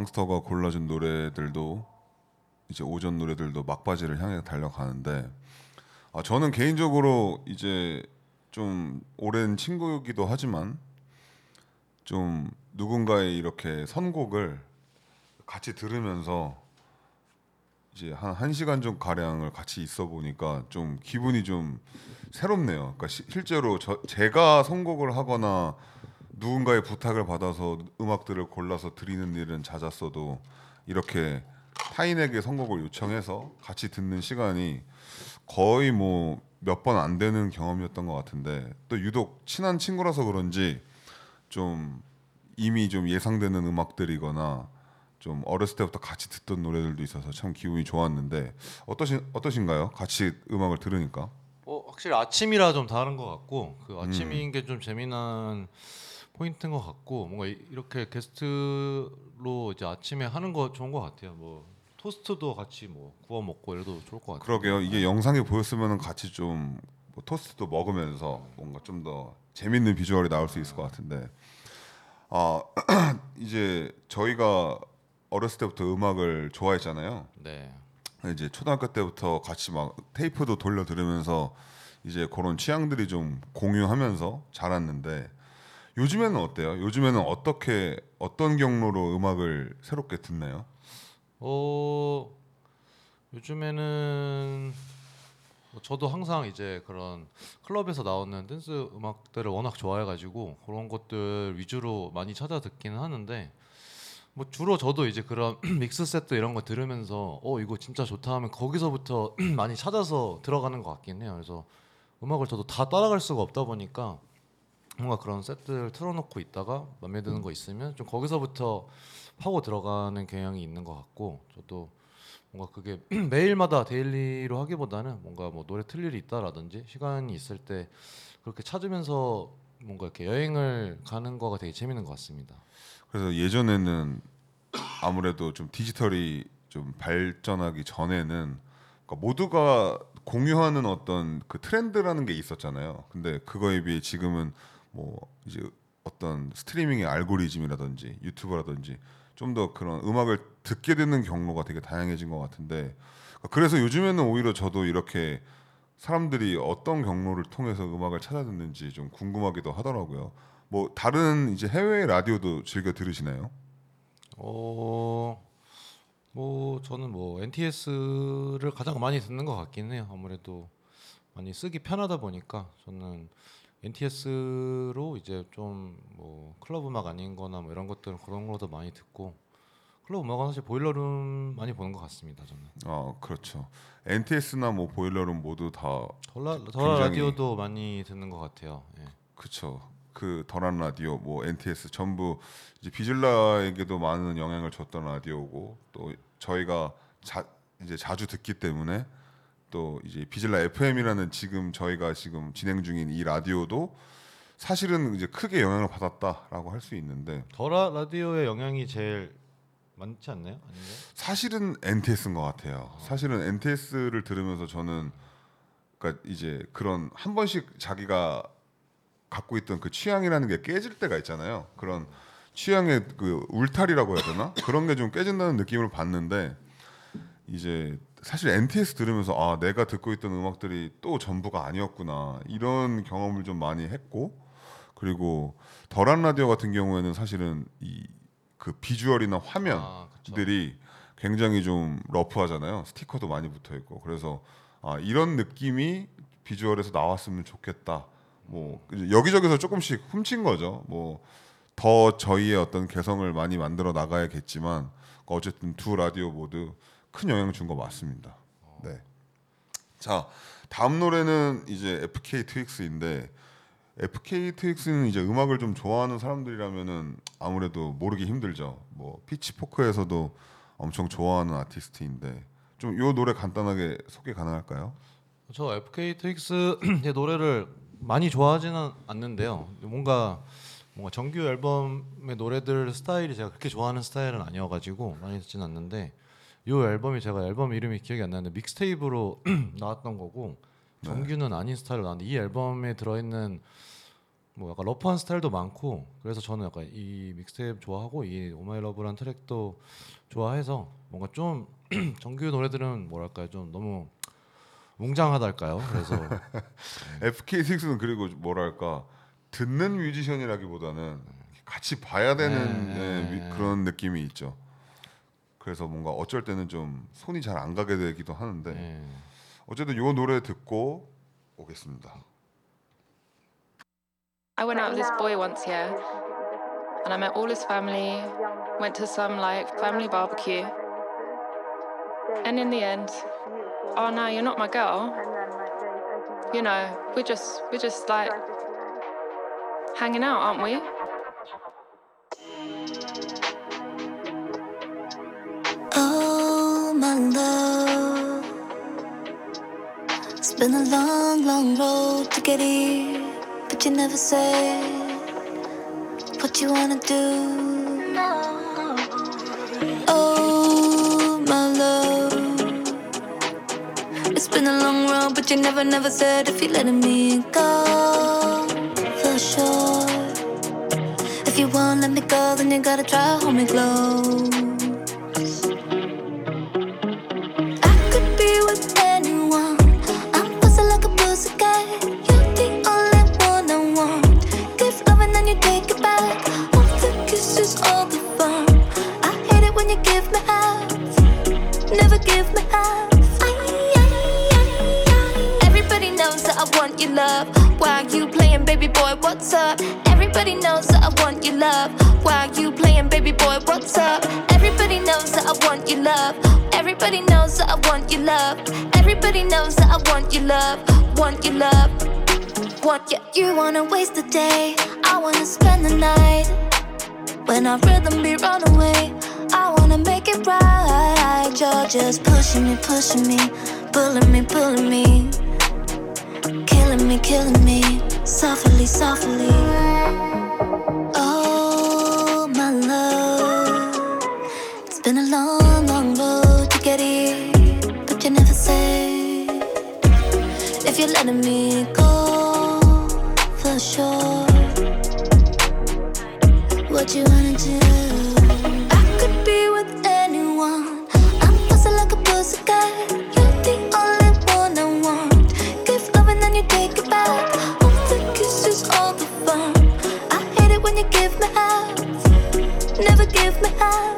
장스터가 골라준 노래들도 이제 오전 노래들도 막바지를 향해 달려가는데 아, 저는 개인적으로 이제 좀 오랜 친구이기도 하지만 좀 누군가의 이렇게 선곡을 같이 들으면서 이제 한 1시간 좀 가량을 같이 있어 보니까 좀 기분이 좀 새롭네요. 그러니까 시- 실제로 저, 제가 선곡을 하거나 누군가의 부탁을 받아서 음악들을 골라서 드리는 일은 잦았어도 이렇게 타인에게 선곡을 요청해서 같이 듣는 시간이 거의 뭐 몇 번 안 되는 경험이었던 것 같은데 또 유독 친한 친구라서 그런지 좀 이미 좀 예상되는 음악들이거나 좀 어렸을 때부터 같이 듣던 노래들도 있어서 참 기분이 좋았는데 어떠신 어떠신가요? 같이 음악을 들으니까 어, 확실히 아침이라 좀 다른 것 같고 그 아침인 게좀 재미난 포인트인 것 같고 뭔가 이- 이렇게 게스트로 이제 아침에 하는 거 좋은 것 같아요. 뭐 토스트도 같이 뭐 구워 먹고 이래도 좋을 것 같아요. 그러게요. 이게 영상에 보였으면 같이 좀 뭐 토스트도 먹으면서 뭔가 좀 더 재밌는 비주얼이 나올 수 있을 것 같은데 아 이제 저희가 어렸을 때부터 음악을 좋아했잖아요. 네. 이제 초등학교 때부터 같이 막 테이프도 돌려 들으면서 이제 그런 취향들이 좀 공유하면서 자랐는데 요즘에는 어때요? 요즘에는 어떻게 어떤 경로로 음악을 새롭게 듣나요? 어 요즘에는 뭐 저도 항상 이제 그런 클럽에서 나오는 댄스 음악들을 워낙 좋아해가지고 그런 것들 위주로 많이 찾아 듣기는 하는데 뭐 주로 저도 이제 그런 mix set 이런 거 들으면서 어 이거 진짜 좋다 하면 거기서부터 많이 찾아서 들어가는 것 같긴 해요. 그래서 음악을 저도 다 따라갈 수가 없다 보니까 뭔가 그런 세트를 틀어놓고 있다가 마음에 드는 거 있으면 좀 거기서부터 파고 들어가는 경향이 있는 것 같고 저도 뭔가 그게 매일마다 daily로 하기보다는 뭔가 뭐 노래 틀 일이 있다라든지 시간이 있을 때 그렇게 찾으면서 뭔가 이렇게 여행을 가는 거가 되게 재밌는 것 같습니다. 그래서 예전에는 아무래도 좀 디지털이 좀 발전하기 전에는 그러니까 모두가 공유하는 어떤 그 트렌드라는 게 있었잖아요. 근데 그거에 비해 지금은 뭐 이제 어떤 스트리밍의 알고리즘이라든지 유튜브라든지 좀 더 그런 음악을 듣게 되는 경로가 되게 다양해진 것 같은데 그래서 요즘에는 오히려 저도 이렇게 사람들이 어떤 경로를 통해서 음악을 찾아 듣는지 좀 궁금하기도 하더라고요. 뭐 다른 이제 해외 라디오도 즐겨 들으시나요? 어, 뭐 저는 뭐 NTS를 가장 많이 듣는 것 같긴 해요. 아무래도 많이 쓰기 편하다 보니까 저는 NTS로 이제 좀 뭐 클럽 음악 아닌거나 뭐 이런 것들은 그런 거도 많이 듣고 클럽 음악은 사실 보일러룸 많이 보는 것 같습니다. 저는 아 그렇죠. NTS나 뭐 보일러룸 모두 다 덜라 덜 라디오도 많이 듣는 것 같아요. 예. 그쵸. 그 덜한 라디오, 뭐 NTS 전부 이제 비즐라에게도 많은 영향을 줬던 라디오고 또 저희가 자, 이제 자주 듣기 때문에 또 이제 비즐라 FM이라는 지금 저희가 지금 진행 중인 이 라디오도 사실은 이제 크게 영향을 받았다라고 할 수 있는데 덜 라디오의 영향이 제일 많지 않나요? 아닌가요? 사실은 NTS인 것 같아요. 사실은 NTS를 들으면서 저는 그러니까 이제 그런 한 번씩 자기가 갖고 있던 그 취향이라는 게 깨질 때가 있잖아요. 그런 취향의 그 울타리라고 해야 되나 그런 게 좀 깨진다는 느낌을 받는데 이제 사실 NTS 들으면서 아 내가 듣고 있던 음악들이 또 전부가 아니었구나 이런 경험을 좀 많이 했고 그리고 덜한 라디오 같은 경우에는 사실은 이 그 비주얼이나 화면 아. 들이 굉장히 좀 러프하잖아요. 스티커도 많이 붙어 있고 그래서 아 이런 느낌이 비주얼에서 나왔으면 좋겠다. 뭐 여기저기서 조금씩 훔친 거죠. 뭐 더 저희의 어떤 개성을 많이 만들어 나가야겠지만 어쨌든 두 라디오 모두 큰 영향 준거 맞습니다. 네. 자 다음 노래는 이제 FK 트윅스인데 FK 트윅스는 이제 음악을 좀 좋아하는 사람들이라면은 아무래도 모르기 힘들죠. 뭐 피치포크에서도 엄청 좋아하는 아티스트인데 좀이 노래 간단하게 소개 가능할까요? 저 FK 트윅스의 노래를 많이 좋아하지는 않는데요. 뭔가 뭔가 정규 앨범의 노래들 스타일이 제가 그렇게 좋아하는 스타일은 아니어가지고 많이 듣진 않는데 이 앨범이 제가 앨범 이름이 기억이 안 나는데 믹스테이프로 나왔던 거고 정규는 아닌 스타일로 나왔는데 이 앨범에 들어있는 뭐 약간 러프한 스타일도 많고 그래서 저는 약간 이 믹스테이프 좋아하고 이 오마이러브란 트랙도 좋아해서 뭔가 좀 정규 노래들은 뭐랄까요 좀 너무 웅장하달까요 그래서 FK6는 그리고 뭐랄까 듣는 뮤지션이라기보다는 같이 봐야 되는 네, 예, 미- 네. 그런 느낌이 있죠. 그래서 뭔가 어쩔 때는 좀 손이 잘 안 가게 되기도 하는데 예. 어쨌든 이 노래 듣고 오겠습니다. I went out with this boy once, yeah, and I met all his family, went to some like family barbecue, and in the end, oh no, you're not my girl. You know, we're just we're just like hanging out, aren't we? Been a long, long road to get here, but you never said what you wanna do. Oh, my love. It's been a long road, but you never, never said if you're letting me go for sure. If you won't let me go, then you gotta try to hold me close. I want your love. Want your you. You wanna waste the day. I wanna spend the night. When our rhythm be run away, I wanna make it right. You're just pushing me, pushing me, pulling me, pulling me, killing me, killing me, softly, softly. Oh, my love, it's been a long, you're letting me go for sure. What you wanna do? I could be with anyone. I'm fuzzy like a pussycat. You're the only one I want. Give love and then you take it back. All the kisses, all the fun. I hate it when you give me half. Never give me half.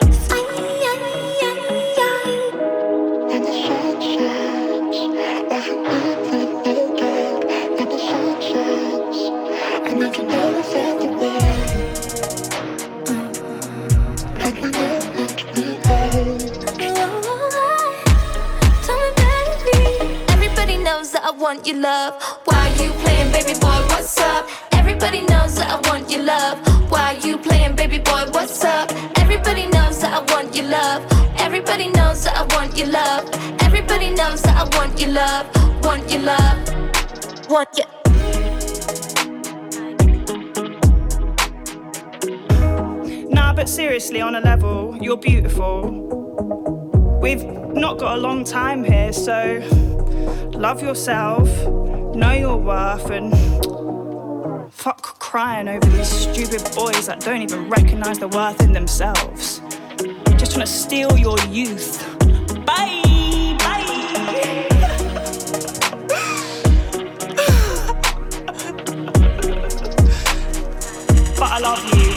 Want your love. Why you playing, baby boy? What's up? Everybody knows that I want your love. Why you playing, baby boy? What's up? Everybody knows that I want your love. Everybody knows that I want your love. Everybody knows that I want your love. Want your love. Want your Nah, but seriously, on a level, you're beautiful. We've not got a long time here, so love yourself, know your worth, and fuck crying over these stupid boys that don't even recognize the worth in themselves. They Just trying to steal your youth. Bye! Bye! but I love you,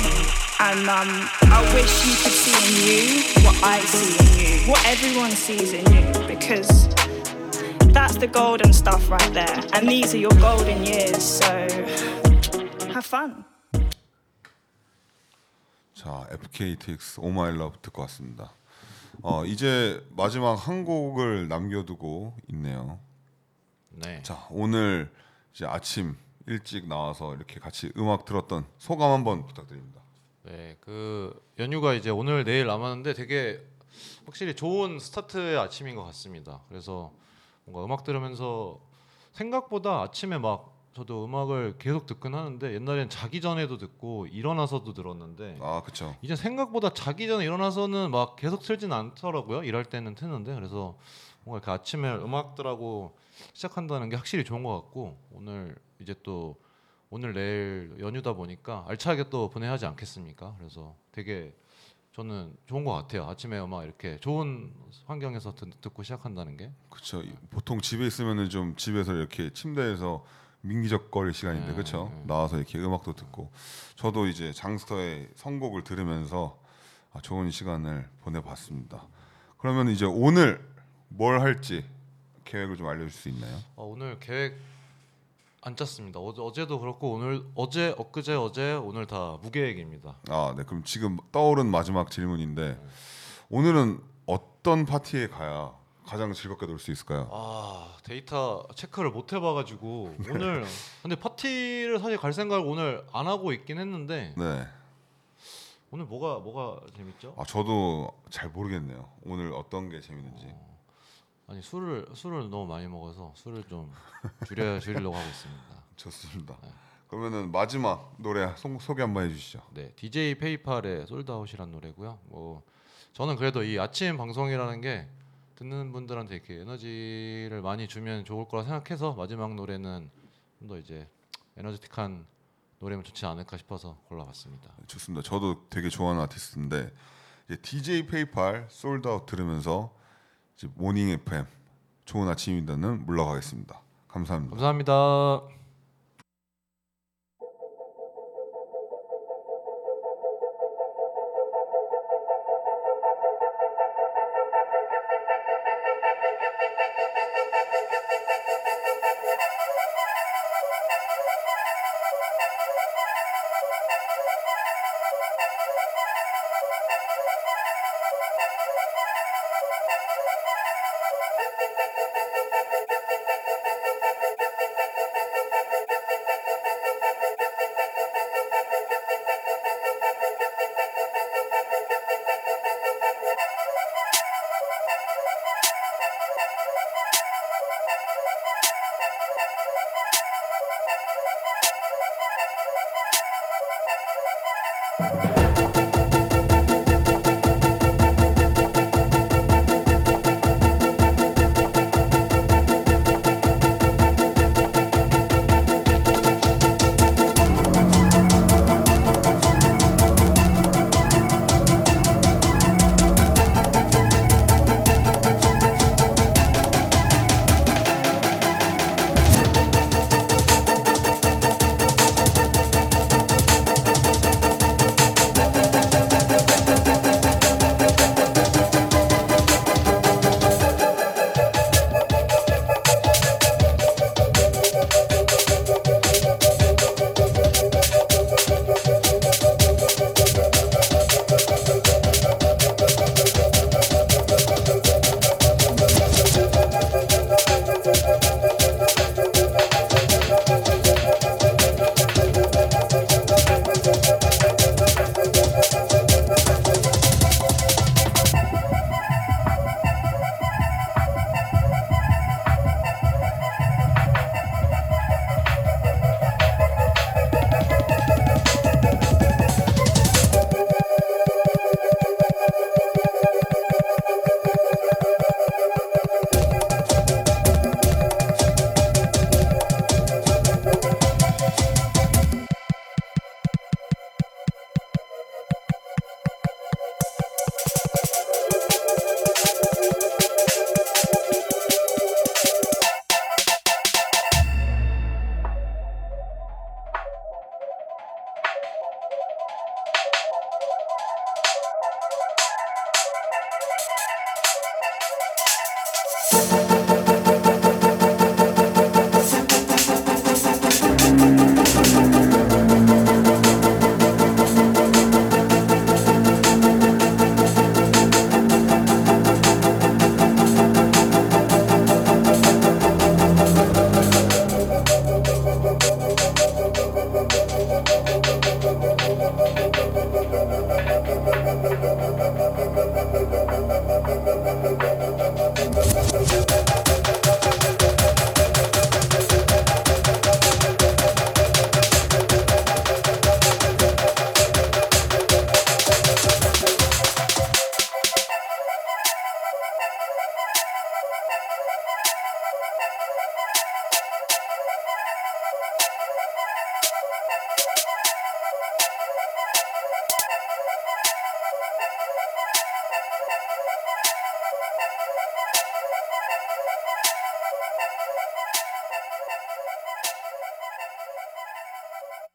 and um, I wish you could see in you what I see in you, what everyone sees in you, because that's the golden stuff right there, and these are your golden years. So have fun. 자, FKTX Oh My Love 듣고 왔습니다. 어, 이제 마지막 한 곡을 남겨두고 있네요. 네. 자, 오늘 이제 아침 일찍 나와서 이렇게 같이 음악 들었던 소감 한번 부탁드립니다. 네, 그 연휴가 이제 오늘 내일 남았는데 되게 확실히 좋은 스타트의 아침인 것 같습니다. 그래서 뭔가 음악 들으면서 생각보다 아침에 막 저도 음악을 계속 듣긴 하는데 옛날엔 자기 전에도 듣고 일어나서도 들었는데 아, 그렇죠. 이제 생각보다 자기 전에 일어나서는 막 계속 틀진 않더라고요. 일할 때는 트는데 그래서 뭔가 이렇게 아침에 음악들하고 시작한다는 게 확실히 좋은 것 같고 오늘 이제 또 오늘 내일 연휴다 보니까 알차게 또 보내야 하지 않겠습니까? 그래서 되게 저는 좋은 것 같아요. 아침에 음악 이렇게 좋은 환경에서 듣, 듣고 시작한다는 게 그렇죠. 보통 집에 있으면은 좀 집에서 이렇게 침대에서 민기적거릴 시간인데 네, 그렇죠. 네. 나와서 이렇게 음악도 듣고 저도 이제 장스터의 선곡을 들으면서 아, 좋은 시간을 보내봤습니다. 그러면 이제 오늘 뭘 할지 계획을 좀 알려줄 수 있나요? 어, 오늘 계획 안 짰습니다. 어제, 어제 도 그렇고 오늘 어제 엊그제 어제 오늘 다 무계획입니다. 아, 네. 그럼 지금 떠오른 마지막 질문인데 오늘은 어떤 파티에 가야 가장 즐겁게 놀 수 있을까요? 아 데이터 체크를 못 해 봐 가지고 네. 오늘 근데 파티를 사실 갈 생각을 오늘 안 하고 있긴 했는데 네. 오늘 뭐가 뭐가 재밌죠? 아, 저도 잘 모르겠네요. 오늘 어떤 게 재밌는지. 아니 술을 술을 너무 많이 먹어서 술을 좀 줄여 줄이려고 하고 있습니다. 좋습니다. 그러면은 마지막 노래 소, 소개 한번 해주시죠. 네, DJ 페이팔의 솔드아웃이란 노래고요. 뭐 저는 그래도 이 아침 방송이라는 게 듣는 분들한테 이렇게 에너지를 많이 주면 좋을 거라 생각해서 마지막 노래는 좀 더 이제 에너지틱한 노래면 좋지 않을까 싶어서 골라봤습니다. 좋습니다. 저도 되게 좋아하는 아티스트인데 이제 DJ Paypal Sold Out 들으면서 morning FM 좋은 아침입니다는 물러가겠습니다. 감사합니다. 감사합니다.